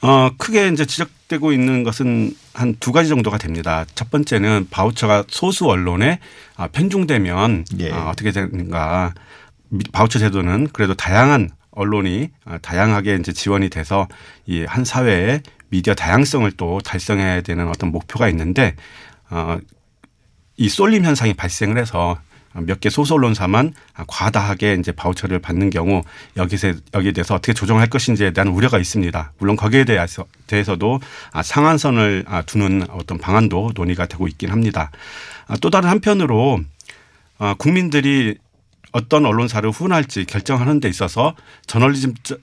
어, 크게 이제 지적되고 있는 것은 한 두 가지 정도가 됩니다. 첫 번째는 바우처가 소수 언론에 아, 편중되면 예. 아, 어떻게 되는가. 미- 바우처 제도는 그래도 다양한 언론이 아, 다양하게 이제 지원이 돼서 이 한 사회의 미디어 다양성을 또 달성해야 되는 어떤 목표가 있는데 어, 이 쏠림 현상이 발생을 해서 몇 개 소수 언론사만 과다하게 이제 바우처를 받는 경우 여기서 여기에 대해서 어떻게 조정할 것인지에 대한 우려가 있습니다. 물론 거기에 대해서 대해서도 아, 상한선을 아, 두는 어떤 방안도 논의가 되고 있긴 합니다. 아, 또 다른 한편으로 아, 국민들이 어떤 언론사를 후원할지 결정하는 데 있어서 저널리즘 풀-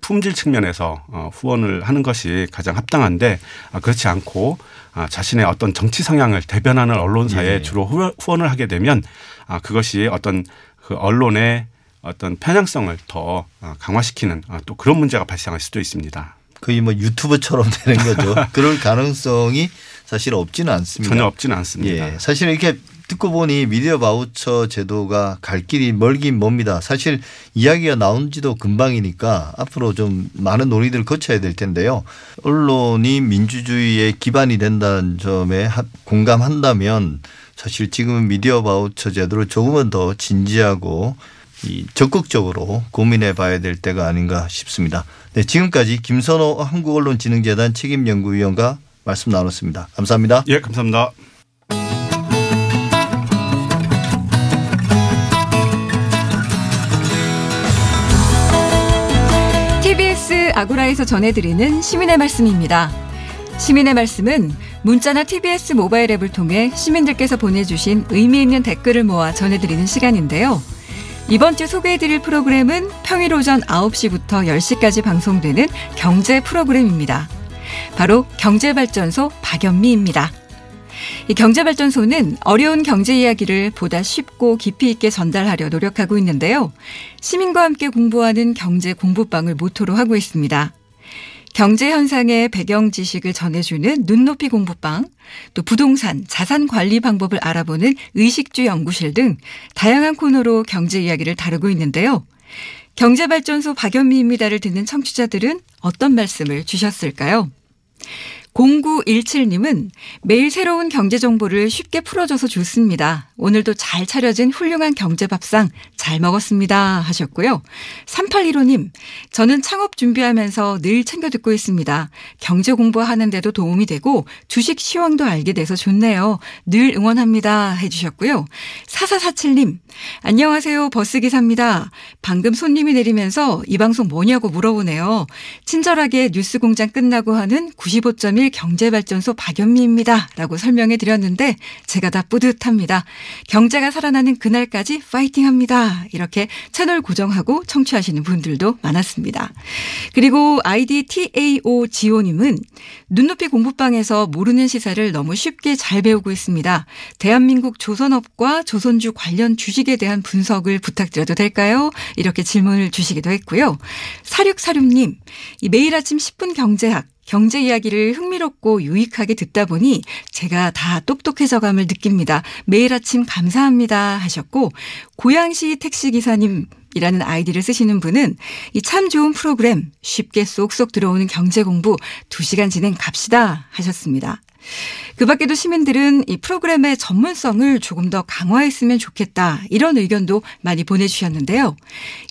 품질 측면에서 어, 후원을 하는 것이 가장 합당한데 아, 그렇지 않고 아, 자신의 어떤 정치 성향을 대변하는 언론사에 예. 주로 후원- 후원을 하게 되면 아, 그것이 어떤 그 언론의 어떤 편향성을 더 아, 강화시키는 아, 또 그런 문제가 발생할 수도 있습니다. 거의 뭐 유튜브처럼 되는 거죠. 그럴 가능성이 사실 없지는 않습니다. 전혀 없지는 않습니다. 예. 사실 이렇게 듣고 보니 미디어 바우처 제도가 갈 길이 멀긴 멉니다. 사실 이야기가 나온 지도 금방이니까 앞으로 좀 많은 논의들을 거쳐야 될 텐데요. 언론이 민주주의의 기반이 된다는 점에 하- 공감한다면 사실 지금 미디어 바우처 제도를 조금은 더 진지하고 이 적극적으로 고민해 봐야 될 때가 아닌가 싶습니다. 네, 지금까지 김선호 한국언론진흥재단 책임연구위원과 말씀 나눴습니다. 감사합니다. 예, 감사합니다. 아고라에서 전해드리는 시민의 말씀입니다. 시민의 말씀은 문자나 TBS 모바일 앱을 통해 시민들께서 보내주신 의미 있는 댓글을 모아 전해드리는 시간인데요. 이번 주 소개해드릴 프로그램은 평일 오전 9시부터 10시까지 방송되는 경제 프로그램입니다. 바로 경제발전소 박연미입니다. 이 경제발전소는 어려운 경제 이야기를 보다 쉽고 깊이 있게 전달하려 노력하고 있는데요. 시민과 함께 공부하는 경제 공부방을 모토로 하고 있습니다. 경제 현상의 배경 지식을 전해주는 눈높이 공부방, 또 부동산, 자산 관리 방법을 알아보는 의식주 연구실 등 다양한 코너로 경제 이야기를 다루고 있는데요. 경제발전소 박연미입니다를 듣는 청취자들은 어떤 말씀을 주셨을까요? 0917님은 매일 새로운 경제 정보를 쉽게 풀어줘서 좋습니다. 오늘도 잘 차려진 훌륭한 경제 밥상 잘 먹었습니다. 하셨고요. 3815님, 저는 창업 준비하면서 늘 챙겨 듣고 있습니다. 경제 공부하는데도 도움이 되고 주식 시황도 알게 돼서 좋네요. 늘 응원합니다. 해주셨고요. 4447님, 안녕하세요. 버스기사입니다. 방금 손님이 내리면서 이 방송 뭐냐고 물어보네요. 친절하게 뉴스 공장 끝나고 하는 95.1 경제발전소 박연미입니다. 라고 설명해 드렸는데 제가 다 뿌듯합니다. 경제가 살아나는 그날까지 파이팅 합니다. 이렇게 채널 고정하고 청취하시는 분들도 많았습니다. 그리고 아이디 TAO 지호님은 눈높이 공부방에서 모르는 시사를 너무 쉽게 잘 배우고 있습니다. 대한민국 조선업과 조선주 관련 주식에 대한 분석을 부탁드려도 될까요? 이렇게 질문을 주시기도 했고요. 사륙사륙님, 매일 아침 10분 경제학 경제 이야기를 흥미롭고 유익하게 듣다 보니 제가 다 똑똑해져감을 느낍니다. 매일 아침 감사합니다 하셨고 고양시 택시기사님 이라는 아이디를 쓰시는 분은 이 참 좋은 프로그램 쉽게 쏙쏙 들어오는 경제 공부 2시간 진행 갑시다 하셨습니다. 그 밖에도 시민들은 이 프로그램의 전문성을 조금 더 강화했으면 좋겠다. 이런 의견도 많이 보내주셨는데요.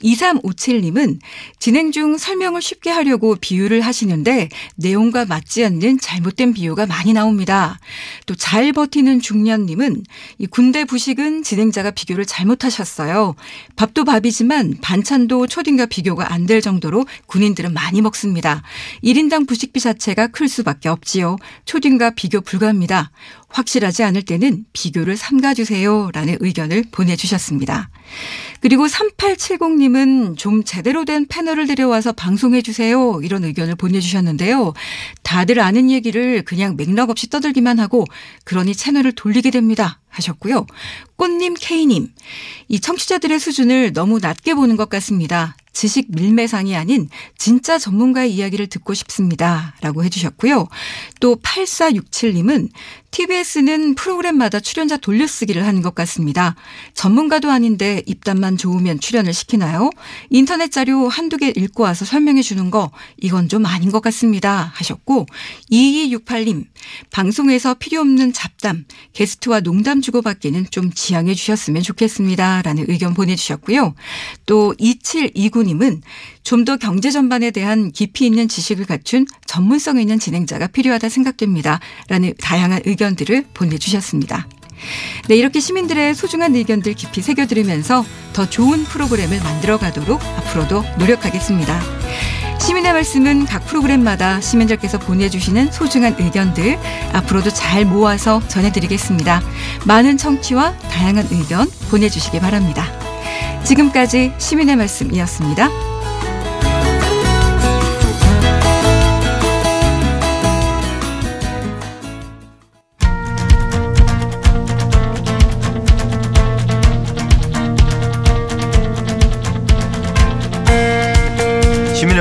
2357님은 진행 중 설명을 쉽게 하려고 비유를 하시는데 내용과 맞지 않는 잘못된 비유가 많이 나옵니다. 또 잘 버티는 중년님은 이 군대 부식은 진행자가 비교를 잘못하셨어요. 밥도 밥이지만 반찬도 초딩과 비교가 안 될 정도로 군인들은 많이 먹습니다. 1인당 부식비 자체가 클 수밖에 없지요. 초딩과 비교 불가합니다. 확실하지 않을 때는 비교를 삼가주세요. 라는 의견을 보내주셨습니다. 그리고 3870님은 좀 제대로 된 패널을 데려와서 방송해주세요. 이런 의견을 보내주셨는데요. 다들 아는 얘기를 그냥 맥락 없이 떠들기만 하고 그러니 채널을 돌리게 됩니다. 하셨고요. 꽃님 K님, 이 청취자들의 수준을 너무 낮게 보는 것 같습니다. 지식 밀매상이 아닌 진짜 전문가의 이야기를 듣고 싶습니다. 라고 해주셨고요. 또 8467님은 TBS는 프로그램마다 출연자 돌려쓰기를 하는 것 같습니다. 전문가도 아닌데 입담만 좋으면 출연을 시키나요? 인터넷 자료 한두 개 읽고 와서 설명해 주는 거 이건 좀 아닌 것 같습니다. 하셨고 2268님 방송에서 필요 없는 잡담 게스트와 농담 주고받기는 좀 지양해 주셨으면 좋겠습니다. 라는 의견 보내주셨고요. 또 2729님은 좀 더 경제 전반에 대한 깊이 있는 지식을 갖춘 전문성 있는 진행자가 필요하다 생각됩니다. 라는 다양한 의견들을 보내주셨습니다. 네, 이렇게 시민들의 소중한 의견들 깊이 새겨들으면서 더 좋은 프로그램을 만들어 가도록 앞으로도 노력하겠습니다. 시민의 말씀은 각 프로그램마다 시민들께서 보내주시는 소중한 의견들 앞으로도 잘 모아서 전해드리겠습니다. 많은 청취와 다양한 의견 보내주시기 바랍니다. 지금까지 시민의 말씀이었습니다.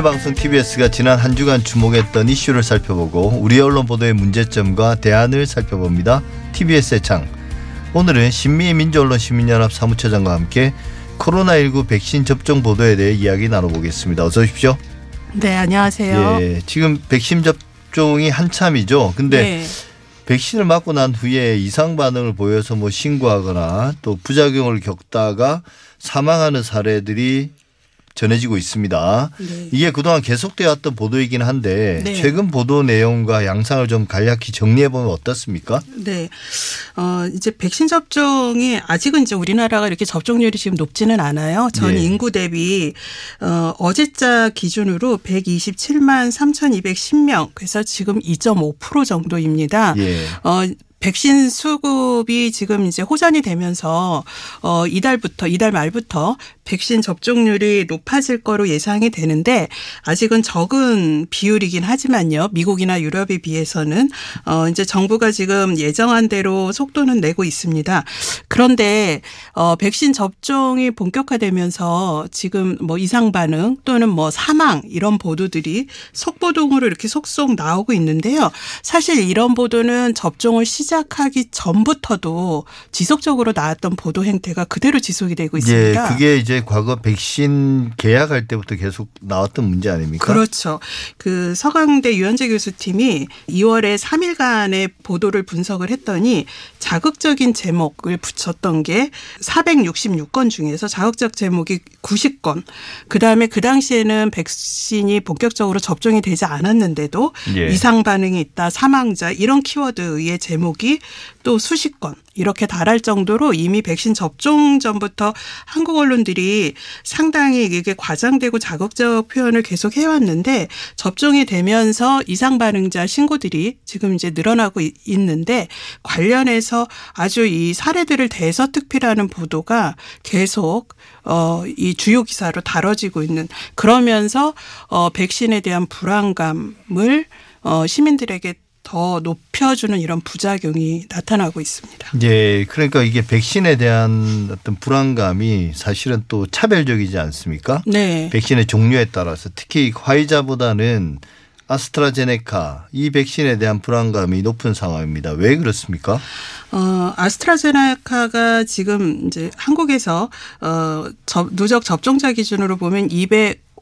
방송 TBS가 지난 한 주간 주목했던 이슈를 살펴보고 우리 언론 보도의 문제점과 대안을 살펴봅니다. TBS의 창. 오늘은 신미의 민주언론 시민연합 사무처장과 함께 코로나19 백신 접종 보도에 대해 이야기 나눠보겠습니다. 어서 오십시오. 네, 안녕하세요. 예, 지금 백신 접종이 한참이죠. 근데 네. 백신을 맞고 난 후에 이상 반응을 보여서 뭐 신고하거나 또 부작용을 겪다가 사망하는 사례들이 전해지고 있습니다. 네. 이게 그동안 계속되어 왔던 보도이긴 한데 네. 최근 보도 내용과 양상을 좀 간략히 정리해 보면 어떻습니까? 네. 어, 이제 백신 접종이 아직은 이제 우리나라가 이렇게 접종률이 지금 높지는 않아요. 전 예. 인구 대비 어, 어제자 기준으로 127만 3,210명. 그래서 지금 2.5% 정도입니다. 예. 어, 백신 수급이 지금 이제 호전이 되면서 어 이달부터 이달 말부터 백신 접종률이 높아질 거로 예상이 되는데 아직은 적은 비율이긴 하지만요. 미국이나 유럽에 비해서는 어 이제 정부가 지금 예정한 대로 속도는 내고 있습니다. 그런데 어 백신 접종이 본격화되면서 지금 뭐 이상 반응 또는 뭐 사망 이런 보도들이 속보동으로 이렇게 속속 나오고 있는데요. 사실 이런 보도는 접종을 시작하기 전부터도 지속적으로 나왔던 보도 행태가 그대로 지속이 되고 있습니다. 예, 그게 이제 과거 백신 계약할 때부터 계속 나왔던 문제 아닙니까? 그렇죠. 그 서강대 유현재 교수팀이 2월에 3일간의 보도를 분석을 했더니 자극적인 제목을 붙였던 게 466건 중에서 자극적 제목이 90건. 그 다음에 그 당시에는 백신이 본격적으로 접종이 되지 않았는데도 예. 이상 반응이 있다, 사망자 이런 키워드의 제목이 또 수십 건 이렇게 달할 정도로 이미 백신 접종 전부터 한국 언론들이 상당히 이게 과장되고 자극적 표현을 계속 해왔는데 접종이 되면서 이상 반응자 신고들이 지금 이제 늘어나고 이- 있는데 관련해서 아주 이 사례들을 대서특필하는 보도가 계속 어이 주요 기사로 다뤄지고 있는 그러면서 어 백신에 대한 불안감을 어 시민들에게 더 높여주는 이런 부작용이 나타나고 있습니다. 예, 그러니까 이게 백신에 대한 어떤 불안감이 사실은 또 차별적이지 않습니까? 네. 백신의 종류에 따라서 특히 화이자보다는 아스트라제네카 이 백신에 대한 불안감이 높은 상황입니다. 왜 그렇습니까? 어, 아스트라제네카가 지금 이제 한국에서 어, 접- 누적 접종자 기준으로 보면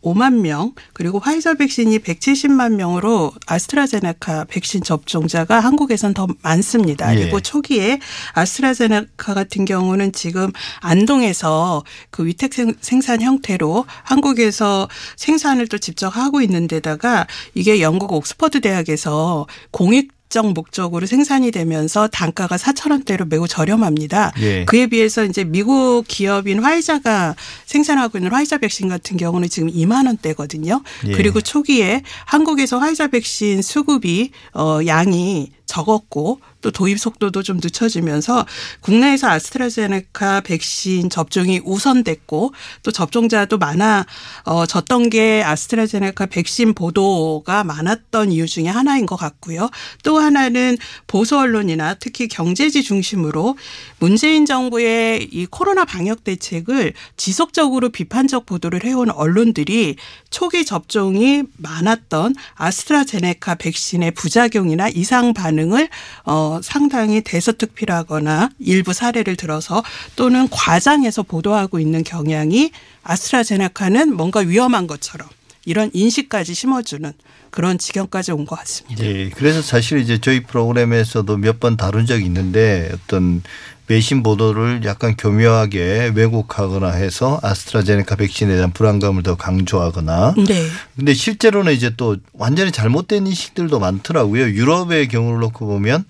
205만 명 그리고 화이자 백신이 170만 명으로 아스트라제네카 백신 접종자가 한국에선 더 많습니다. 예. 그리고 초기에 아스트라제네카 같은 경우는 지금 안동에서 그 위탁 생- 생산 형태로 한국에서 생산을 또 직접 하고 있는 데다가 이게 영국 옥스퍼드 대학에서 공익 적 목적으로 생산이 되면서 단가가 4천 원대로 매우 저렴합니다. 예. 그에 비해서 이제 미국 기업인 화이자가 생산하고 있는 화이자 백신 같은 경우는 지금 2만 원대거든요. 예. 그리고 초기에 한국에서 화이자 백신 수급이 어 양이 적었고 또 도입 속도도 좀 늦춰지면서 국내에서 아스트라제네카 백신 접종이 우선됐고 또 접종자도 많아 어 졌던 게 아스트라제네카 백신 보도가 많았던 이유 중에 하나인 것 같고요. 또 하나는 보수 언론이나 특히 경제지 중심으로 문재인 정부의 이 코로나 방역 대책을 지속적으로 비판적 보도를 해온 언론들이 초기 접종이 많았던 아스트라제네카 백신의 부작용이나 이상 반응을 어 상당히 대서특필하거나 일부 사례를 들어서 또는 과장해서 보도하고 있는 경향이 아스트라제네카는 뭔가 위험한 것처럼 이런 인식까지 심어주는 그런 지경까지 온 것 같습니다. 예, 그래서 사실 이제 저희 프로그램에서도 몇 번 다룬 적이 있는데 어떤 외신 보도를 약간 교묘하게 왜곡하거나 해서 아스트라제네카 백신에 대한 불안감을 더 강조하거나 네. 근데 실제로는 이제 또 완전히 잘못된 인식들도 많더라고요. 유럽의 경우를 놓고 보면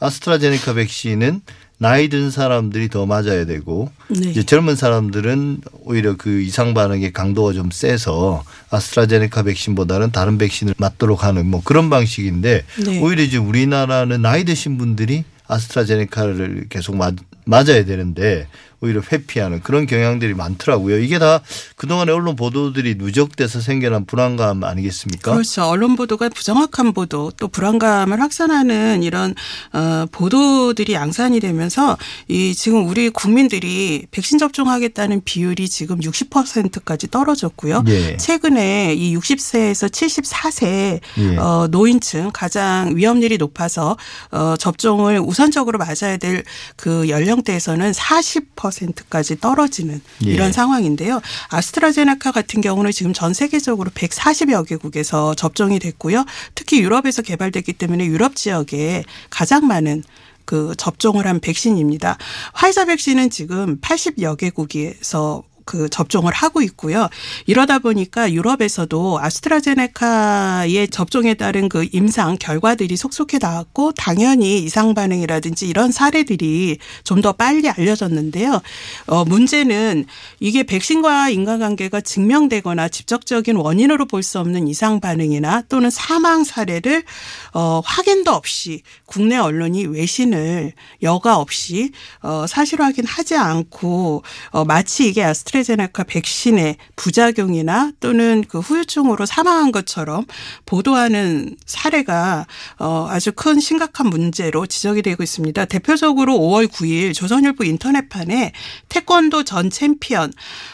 아스트라제네카 백신은 나이 든 사람들이 더 맞아야 되고 네. 이제 젊은 사람들은 오히려 그 이상 반응의 강도가 좀 세서 아스트라제네카 백신보다는 다른 백신을 맞도록 하는 뭐 그런 방식인데 네. 오히려 이제 우리나라는 나이 드신 분들이 아스트라제네카를 계속 맞, 맞아야 되는데 오히려 회피하는 그런 경향들이 많더라고요. 이게 다 그동안의 언론 보도들이 누적돼서 생겨난 불안감 아니겠습니까? 그렇죠. 언론 보도가 부정확한 보도 또 불안감을 확산하는 이런 어, 보도들이 양산이 되면서 이 지금 우리 국민들이 백신 접종하겠다는 비율이 지금 60%까지 떨어졌고요. 예. 최근에 이 60세에서 74세 예. 어, 노인층 가장 위험률이 높아서 어, 접종을 우선적으로 맞아야 될 그 연령대에서는 40% 까지 떨어지는 예. 이런 상황인데요. 아스트라제네카 같은 경우는 지금 전 세계적으로 140여 개국에서 접종이 됐고요. 특히 유럽에서 개발됐기 때문에 유럽 지역에 가장 많은 그 접종을 한 백신입니다. 화이자 백신은 지금 80여 개국에서 그 접종을 하고 있고요. 이러다 보니까 유럽에서도 아스트라제네카의 접종에 따른 그 임상 결과들이 속속해 나왔고 당연히 이상 반응이라든지 이런 사례들이 좀 더 빨리 알려졌는데요. 어 문제는 이게 백신과 인과관계가 증명되거나 직접적인 원인으로 볼 수 없는 이상 반응이나 또는 사망 사례를 어 확인도 없이 국내 언론이 외신을 여과 없이 어 사실 확인하지 않고 어 마치 이게 아스트라 제네카 백신의 부작용이나 또는 그 후유증으로 사망한 것처럼 보도하는 사례가 어 아주 큰 심각한 문제로 지적이 되고 있습니다. 대표적으로 5월 9일 조선일보 인터넷판에 태권도 전 챔피언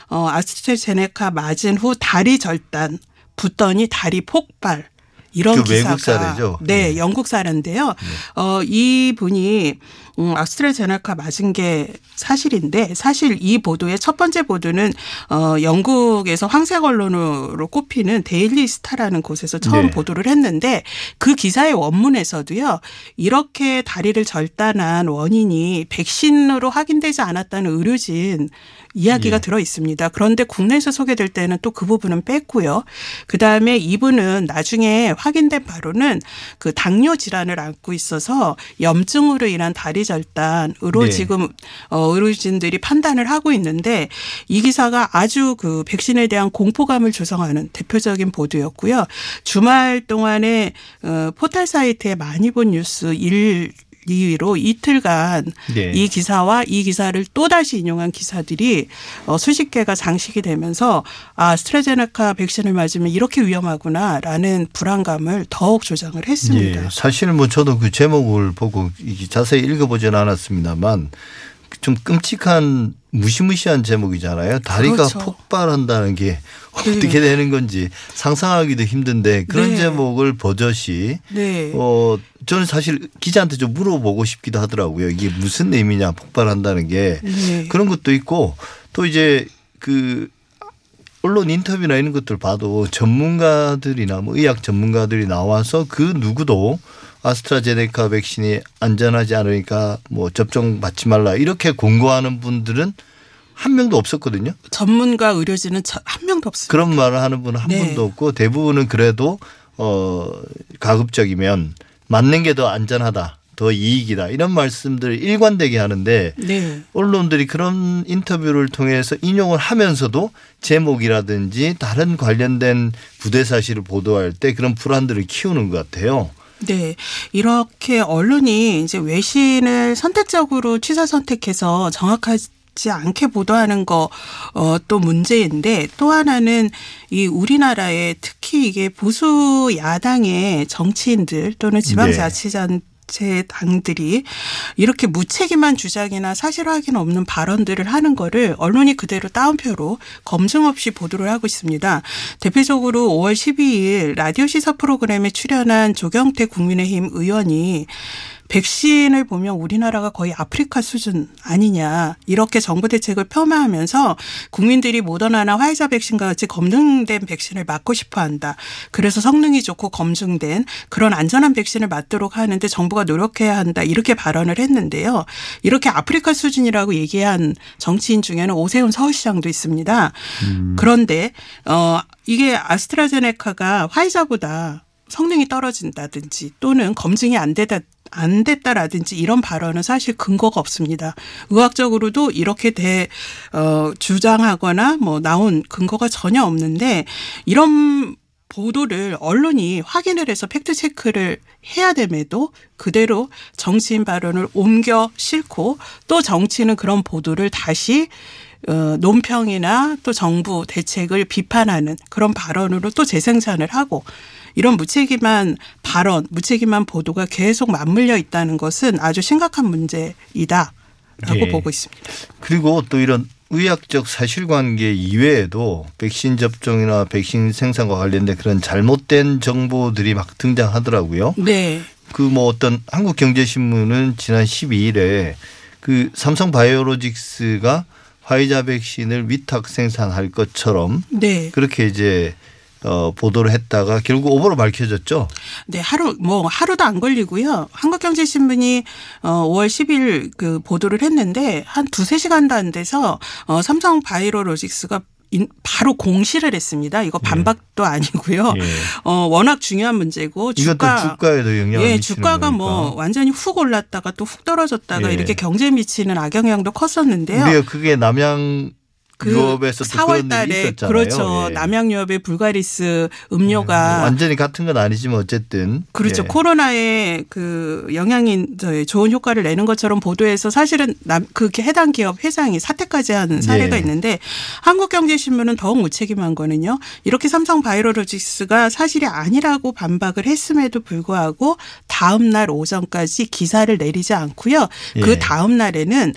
어 아스트라제네카 맞은 후 다리 절단 붓더니 다리 폭발 이런 그 기사가 외국 사례죠? 네, 네. 영국 사례인데요. 어, 이 분이 음, 아스트라제네카 맞은 게 사실인데 사실 이 보도의 첫 번째 보도는 어, 영국에서 황색 언론으로 꼽히는 데일리 스타라는 곳에서 처음 네. 보도를 했는데 그 기사의 원문에서도요. 이렇게 다리를 절단한 원인이 백신으로 확인되지 않았다는 의료진 이야기가 예. 들어 있습니다. 그런데 국내에서 소개될 때는 또 그 부분은 뺐고요. 그 다음에 이분은 나중에 확인된 바로는 그 당뇨 질환을 앓고 있어서 염증으로 인한 다리 절단으로 네. 지금 어, 의료진들이 판단을 하고 있는데 이 기사가 아주 그 백신에 대한 공포감을 조성하는 대표적인 보도였고요. 주말 동안에 어, 포털 사이트에 많이 본 뉴스 일 2위로 이틀간 네. 이 기사와 이 기사를 또 다시 인용한 기사들이 어, 수십 개가 장식이 되면서 아 스트레제네카 백신을 맞으면 이렇게 위험하구나라는 불안감을 더욱 조장을 했습니다. 예, 사실 뭐 저도 그 제목을 보고 자세히 읽어보지는 않았습니다만 좀 끔찍한 무시무시한 제목이잖아요. 다리가 그렇죠. 폭발한다는 게 어떻게 되는 건지 상상하기도 힘든데 그런 네. 제목을 버젓이 네. 어 저는 사실 기자한테 좀 물어보고 싶기도 하더라고요. 이게 무슨 의미냐 폭발한다는 게 네. 그런 것도 있고 또 이제 그 언론 인터뷰나 이런 것들 봐도 전문가들이나 뭐 의학 전문가들이 나와서 그 누구도 아스트라제네카 백신이 안전하지 않으니까 뭐 접종 받지 말라 이렇게 공고하는 분들은 한 명도 없었거든요. 전문가 의료진은 저- 한 명도 없습니다. 그런 말을 하는 분은 한 네. 분도 없고 대부분은 그래도 어 가급적이면 맞는 게 더 안전하다. 더 이익이다. 이런 말씀들을 일관되게 하는데 네. 언론들이 그런 인터뷰를 통해서 인용을 하면서도 제목이라든지 다른 관련된 부대 사실을 보도할 때 그런 불안들을 키우는 것 같아요. 네. 이렇게 언론이 이제 외신을 선택적으로 취사 선택해서 정확하지 않게 보도하는 거, 어, 또 문제인데 또 하나는 이 우리나라에 특히 이게 보수 야당의 정치인들 또는 지방자치단 제 당들이 이렇게 무책임한 주장이나 사실 확인 없는 발언들을 하는 거를 언론이 그대로 따옴표로 검증 없이 보도를 하고 있습니다. 대표적으로 5월 12일 라디오 시사 프로그램에 출연한 조경태 국민의힘 의원이 백신을 보면 우리나라가 거의 아프리카 수준 아니냐 이렇게 정부 대책을 폄하하면서 국민들이 모더나나 화이자 백신과 같이 검증된 백신을 맞고 싶어 한다. 그래서 성능이 좋고 검증된 그런 안전한 백신을 맞도록 하는데 정부가 노력해야 한다. 이렇게 발언을 했는데요. 이렇게 아프리카 수준이라고 얘기한 정치인 중에는 오세훈 서울시장도 있습니다. 그런데 어 이게 아스트라제네카가 화이자보다 성능이 떨어진다든지 또는 검증이 안 되다 안 됐다라든지 이런 발언은 사실 근거가 없습니다. 의학적으로도 이렇게 대 어, 주장하거나 뭐 나온 근거가 전혀 없는데 이런 보도를 언론이 확인을 해서 팩트 체크를 해야 됨에도 그대로 정치인 발언을 옮겨 싣고 또 정치는 그런 보도를 다시 어, 논평이나 또 정부 대책을 비판하는 그런 발언으로 또 재생산을 하고 이런 무책임한 발언, 무책임한 보도가 계속 맞물려 있다는 것은 아주 심각한 문제이다 라고 예. 보고 있습니다. 그리고 또 이런 의학적 사실관계 이외에도 백신 접종이나 백신 생산과 관련된 그런 잘못된 정보들이 막 등장하더라고요. 네. 그 뭐 어떤 한국경제신문은 지난 12일에 그 삼성 바이오로직스가 화이자 백신을 위탁 생산할 것처럼 네. 그렇게 이제 어, 보도를 했다가 결국 오보로 밝혀졌죠. 네, 하루 뭐 하루도 안 걸리고요. 한국경제신문이 어 5월 10일 그 보도를 했는데 한 두세 시간도 안 돼서 어 삼성 바이오로직스가 인- 바로 공시를 했습니다. 이거 반박도 아니고요. 예. 어 워낙 중요한 문제고 주가 주가에도 영향을 예, 주가가 거니까. 뭐 완전히 훅 올랐다가 또 훅 떨어졌다가 예. 이렇게 경제에 미치는 악영향도 컸었는데요. 우리가 그게 남양 그 유업에서 또 4월 그런 일이 달에 있었잖아요. 그렇죠. 예. 남양유업의 불가리스 음료가 완전히 같은 건 아니지만 어쨌든 그렇죠. 예. 코로나의 그 영향이 좋은 효과를 내는 것처럼 보도해서 사실은 남, 그 해당 기업 회장이 사퇴까지 한 사례가 예. 있는데 한국경제신문은 더욱 무책임한 거는요. 이렇게 삼성 바이오로직스가 사실이 아니라고 반박을 했음에도 불구하고 다음 날 오전까지 기사를 내리지 않고요. 예. 그 다음 날에는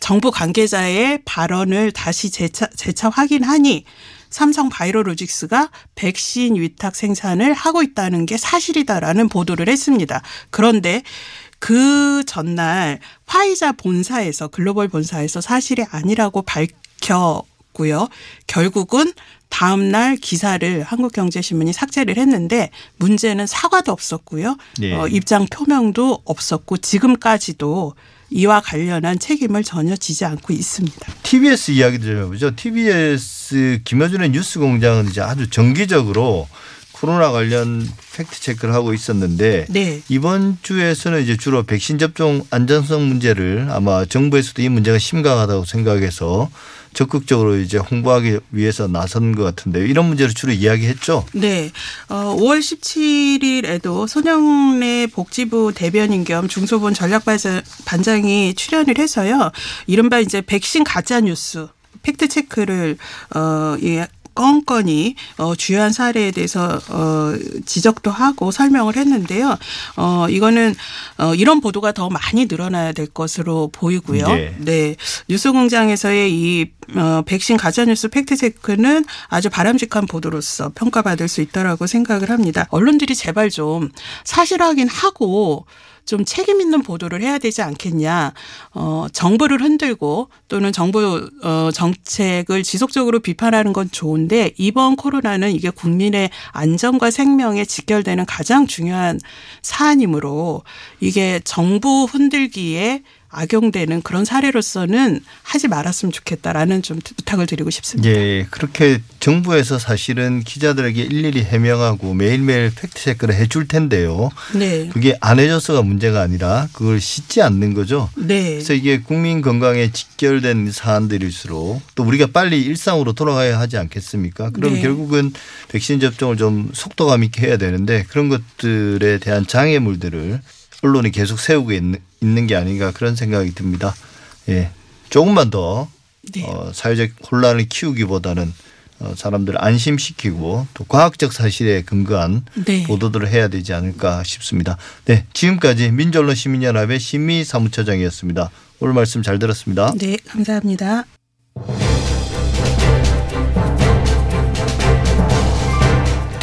정부 관계자의 발언을 다시 재차, 재차 확인하니 삼성 바이오로직스가 백신 위탁 생산을 하고 있다는 게 사실이다라는 보도를 했습니다. 그런데 그 전날 화이자 본사에서 글로벌 본사에서 사실이 아니라고 밝혔고요. 결국은 다음 날 기사를 한국경제신문이 삭제를 했는데 문제는 사과도 없었고요. 예. 어, 입장 표명도 없었고 지금까지도 이와 관련한 책임을 전혀 지지 않고 있습니다. TBS 이야기 좀 해보죠. TBS 김여준의 뉴스 공장은 이제 아주 정기적으로 코로나 관련 팩트 체크를 하고 있었는데 네. 이번 주에서는 이제 주로 백신 접종 안전성 문제를 아마 정부에서도 이 문제가 심각하다고 생각해서 적극적으로 이제 홍보하기 위해서 나선 것 같은데요. 이런 문제를 주로 이야기했죠. 네. 어, 5월 17일에도 손영래 복지부 대변인 겸 중소본 전략반장이 출연을 해서요. 이른바 이제 백신 가짜 뉴스 팩트 체크를 어, 예, 건건이 어, 주요한 사례에 대해서 어, 지적도 하고 설명을 했는데요. 어, 이거는 어, 이런 보도가 더 많이 늘어나야 될 것으로 보이고요. 네. 네. 뉴스공장에서의 이 어, 백신 가짜뉴스 팩트체크는 아주 바람직한 보도로서 평가받을 수 있다라고 생각을 합니다. 언론들이 제발 좀 사실 확인하고 좀 책임 있는 보도를 해야 되지 않겠냐. 어, 정부를 흔들고 또는 정부 어, 정책을 지속적으로 비판하는 건 좋은데 이번 코로나는 이게 국민의 안전과 생명에 직결되는 가장 중요한 사안이므로 이게 정부 흔들기에 악용되는 그런 사례로서는 하지 말았으면 좋겠다라는 좀 부탁을 드리고 싶습니다. 예, 그렇게 정부에서 사실은 기자들에게 일일이 해명하고 매일매일 팩트 체크를 해줄 텐데요. 네. 그게 안 해줘서가 문제가 아니라 그걸 씻지 않는 거죠. 네. 그래서 이게 국민 건강에 직결된 사안들일수록 또 우리가 빨리 일상으로 돌아가야 하지 않겠습니까? 그럼 네. 결국은 백신 접종을 좀 속도감 있게 해야 되는데 그런 것들에 대한 장애물들을 언론이 계속 세우고 있는, 있는 게 아닌가 그런 생각이 듭니다. 예. 조금만 더 네. 어, 사회적 혼란을 키우기보다는 어, 사람들을 안심시키고 또 과학적 사실에 근거한 네. 보도들을 해야 되지 않을까 싶습니다. 네, 지금까지 민주언론 시민연합의 신미 사무처장이었습니다. 오늘 말씀 잘 들었습니다. 네, 감사합니다.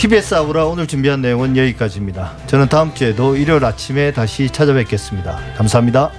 TBS 아우라 오늘 준비한 내용은 여기까지입니다. 저는 다음 주에도 일요일 아침에 다시 찾아뵙겠습니다. 감사합니다.